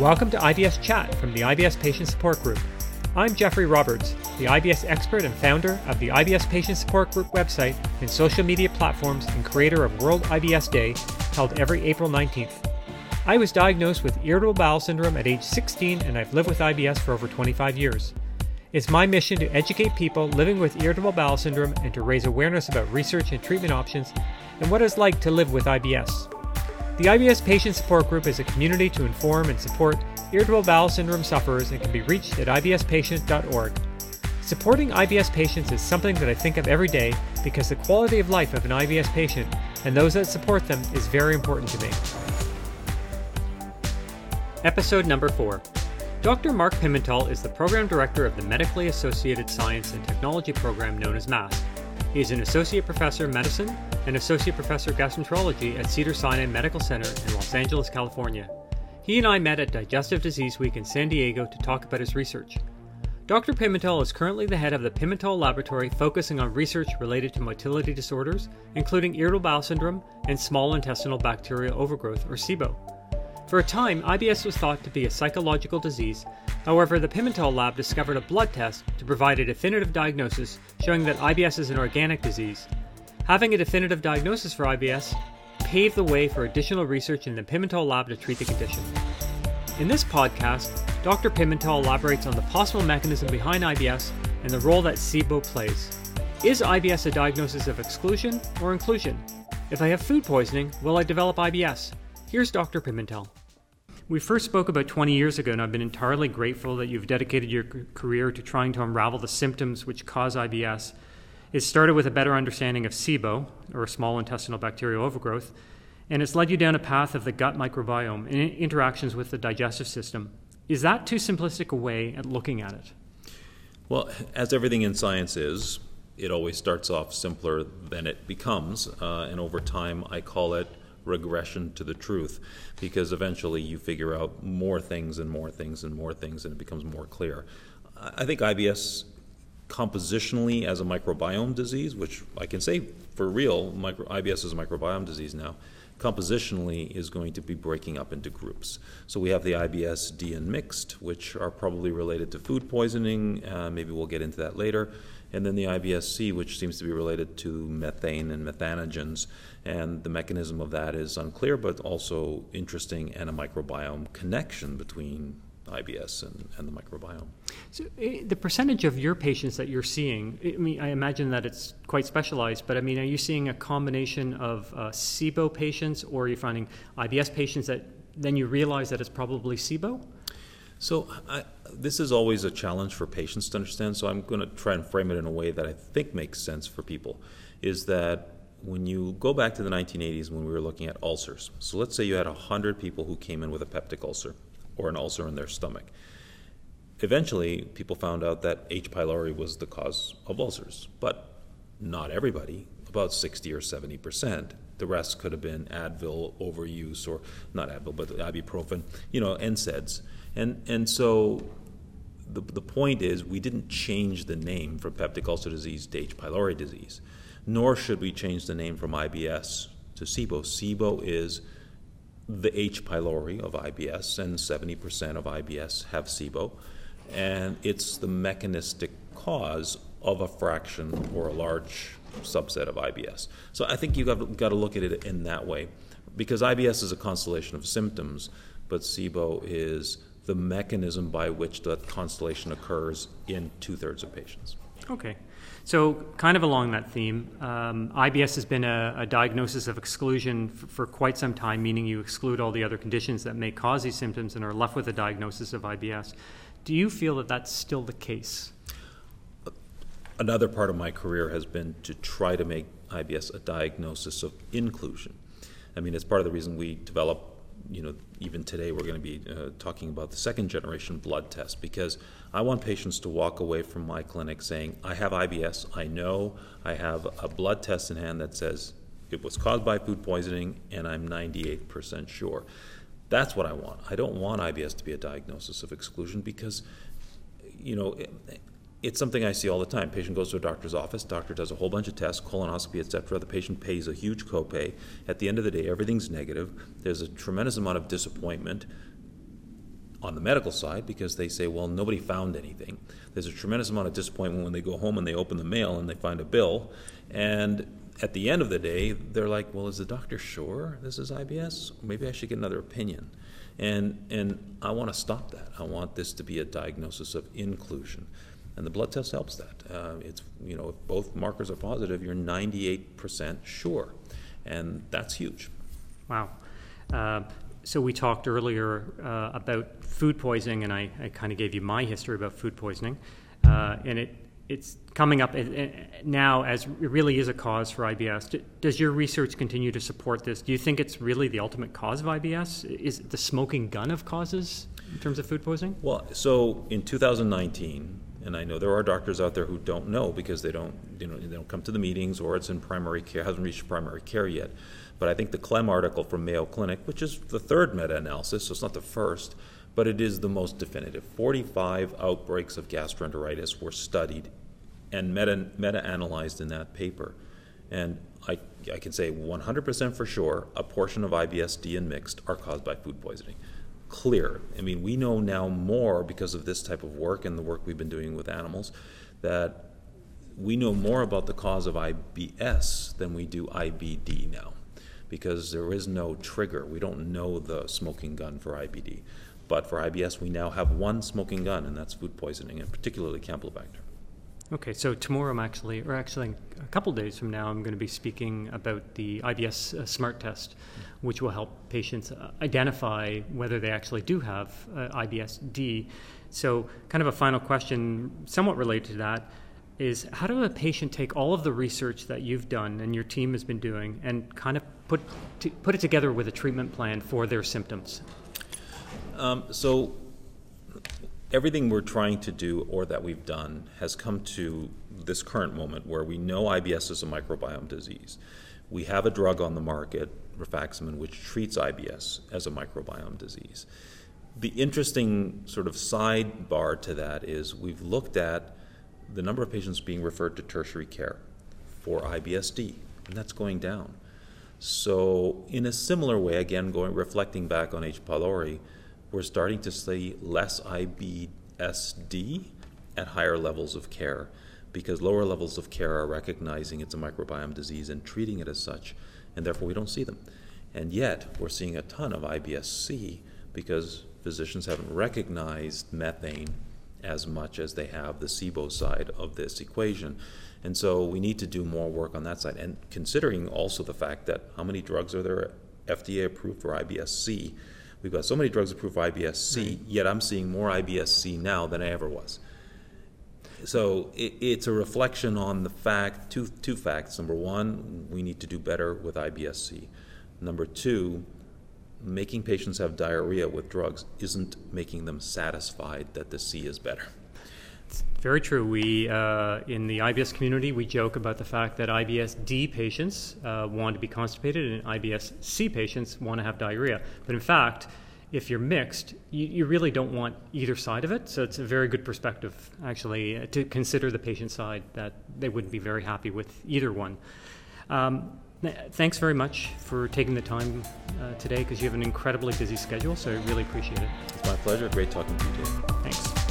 Welcome to IBS Chat from the IBS Patient Support Group. I'm Jeffrey Roberts, the IBS expert and founder of the IBS Patient Support Group website and social media platforms and creator of World IBS Day, held every April 19th. I was diagnosed with irritable bowel syndrome at age 16 and I've lived with IBS for over 25 years. It's my mission to educate people living with irritable bowel syndrome and to raise awareness about research and treatment options and what it's like to live with IBS. The IBS Patient Support Group is a community to inform and support irritable bowel syndrome sufferers and can be reached at ibspatient.org. Supporting IBS patients is something that I think of every day because the quality of life of an IBS patient and those that support them is very important to me. Episode number 4 Dr. Mark Pimentel is the Program Director of the Medically Associated Science and Technology program known as MAST. He is an Associate Professor of Medicine and Associate Professor of Gastroenterology at Cedar Sinai Medical Center in Los Angeles, California. He and I met at Digestive Disease Week in San Diego to talk about his research. Dr. Pimentel is currently the head of the Pimentel Laboratory focusing on research related to motility disorders, including irritable bowel syndrome and small intestinal bacterial overgrowth, or SIBO. For a time, IBS was thought to be a psychological disease. However, the Pimentel lab discovered a blood test to provide a definitive diagnosis showing that IBS is an organic disease. Having a definitive diagnosis for IBS paved the way for additional research in the Pimentel lab to treat the condition. In this podcast, Dr. Pimentel elaborates on the possible mechanism behind IBS and the role that SIBO plays. Is IBS a diagnosis of exclusion or inclusion? If I have food poisoning, will I develop IBS? Here's Dr. Pimentel. We first spoke about 20 years ago, and I've been entirely grateful that you've dedicated your career to trying to unravel the symptoms which cause IBS. It started with a better understanding of SIBO, or small intestinal bacterial overgrowth, and it's led you down a path of the gut microbiome and interactions with the digestive system. Is that too simplistic a way at looking at it? Well, as everything in science is, it always starts off simpler than it becomes, uh, and over time, I call it regression to the truth because eventually you figure out more things and more things and more things and it becomes more clear. I think IBS compositionally as a microbiome disease, which I can say for real, micro, IBS is a microbiome disease now, compositionally is going to be breaking up into groups. So we have the IBS D and mixed, which are probably related to food poisoning. Uh, maybe we'll get into that later and then the IBS-C, which seems to be related to methane and methanogens, and the mechanism of that is unclear, but also interesting, and a microbiome connection between IBS and, and the microbiome. So, eh, the percentage of your patients that you're seeing, I mean, I imagine that it's quite specialized, but I mean, are you seeing a combination of uh, SIBO patients, or are you finding IBS patients that then you realize that it's probably SIBO? So I, this is always a challenge for patients to understand. So I'm going to try and frame it in a way that I think makes sense for people. Is that when you go back to the 1980s when we were looking at ulcers. So let's say you had 100 people who came in with a peptic ulcer or an ulcer in their stomach. Eventually, people found out that H. pylori was the cause of ulcers, but not everybody, about 60 or 70 percent. The rest could have been Advil overuse, or not Advil, but ibuprofen, you know, NSAIDs. And, and so the, the point is, we didn't change the name from peptic ulcer disease to H. pylori disease, nor should we change the name from IBS to SIBO. SIBO is the H. pylori of IBS, and 70% of IBS have SIBO, and it's the mechanistic cause of a fraction or a large subset of IBS. So I think you've got, got to look at it in that way, because IBS is a constellation of symptoms, but SIBO is the mechanism by which that constellation occurs in two thirds of patients. Okay. So, kind of along that theme, um, IBS has been a, a diagnosis of exclusion f- for quite some time, meaning you exclude all the other conditions that may cause these symptoms and are left with a diagnosis of IBS. Do you feel that that's still the case? Another part of my career has been to try to make IBS a diagnosis of inclusion. I mean, it's part of the reason we develop you know, even today we're going to be uh, talking about the second generation blood test because I want patients to walk away from my clinic saying, I have IBS, I know I have a blood test in hand that says it was caused by food poisoning, and I'm 98% sure. That's what I want. I don't want IBS to be a diagnosis of exclusion because, you know, it's something I see all the time. Patient goes to a doctor's office, doctor does a whole bunch of tests, colonoscopy, etc. The patient pays a huge copay. At the end of the day, everything's negative. There's a tremendous amount of disappointment. on the medical side because they say, well, nobody found anything. There's a tremendous amount of disappointment when they go home and they open the mail and they find a bill. And at the end of the day, they're like, well, is the doctor sure this is IBS? Maybe I should get another opinion. And, and I want to stop that. I want this to be a diagnosis of inclusion. And the blood test helps that. Uh, it's, you know, if both markers are positive, you're 98% sure. And that's huge. Wow. Uh, so we talked earlier uh, about food poisoning, and I, I kind of gave you my history about food poisoning, uh, and it it's coming up now as it really is a cause for IBS. Does your research continue to support this? Do you think it's really the ultimate cause of IBS? Is it the smoking gun of causes in terms of food poisoning? Well, so in 2019, and I know there are doctors out there who don't know because they don't, you know, they don't come to the meetings or it's in primary care, hasn't reached primary care yet. But I think the Klem article from Mayo Clinic, which is the third meta-analysis, so it's not the first, but it is the most definitive. 45 outbreaks of gastroenteritis were studied and meta, meta-analyzed in that paper. And I, I can say 100% for sure a portion of IBS-D and mixed are caused by food poisoning. Clear. I mean, we know now more because of this type of work and the work we've been doing with animals that we know more about the cause of IBS than we do IBD now because there is no trigger. We don't know the smoking gun for IBD. But for IBS, we now have one smoking gun, and that's food poisoning, and particularly Campylobacter. Okay, so tomorrow I'm actually, or actually a couple days from now, I'm going to be speaking about the IBS uh, Smart Test, which will help patients uh, identify whether they actually do have uh, IBS-D. So, kind of a final question, somewhat related to that, is how do a patient take all of the research that you've done and your team has been doing and kind of put put it together with a treatment plan for their symptoms? Um, so everything we're trying to do or that we've done has come to this current moment where we know IBS is a microbiome disease. We have a drug on the market, rifaximin, which treats IBS as a microbiome disease. The interesting sort of sidebar to that is we've looked at the number of patients being referred to tertiary care for IBSD, and that's going down. So, in a similar way, again, going reflecting back on H. pylori, we're starting to see less IBSD at higher levels of care because lower levels of care are recognizing it's a microbiome disease and treating it as such, and therefore we don't see them. And yet, we're seeing a ton of IBS-C because physicians haven't recognized methane as much as they have the SIBO side of this equation. And so we need to do more work on that side. And considering also the fact that how many drugs are there FDA approved for IBS-C, We've got so many drugs approved for IBS-C, right. yet I'm seeing more IBS-C now than I ever was. So it, it's a reflection on the fact, two, two facts. Number one, we need to do better with IBS-C. Number two, making patients have diarrhea with drugs isn't making them satisfied that the C is better. It's very true. We, uh, in the IBS community, we joke about the fact that IBS-D patients uh, want to be constipated and IBS-C patients want to have diarrhea. But in fact, if you're mixed, you, you, really don't want either side of it. So it's a very good perspective, actually, uh, to consider the patient side that they wouldn't be very happy with either one. Um, thanks very much for taking the time uh, today because you have an incredibly busy schedule, so I really appreciate it. It's my pleasure. Great talking to you today. Thanks.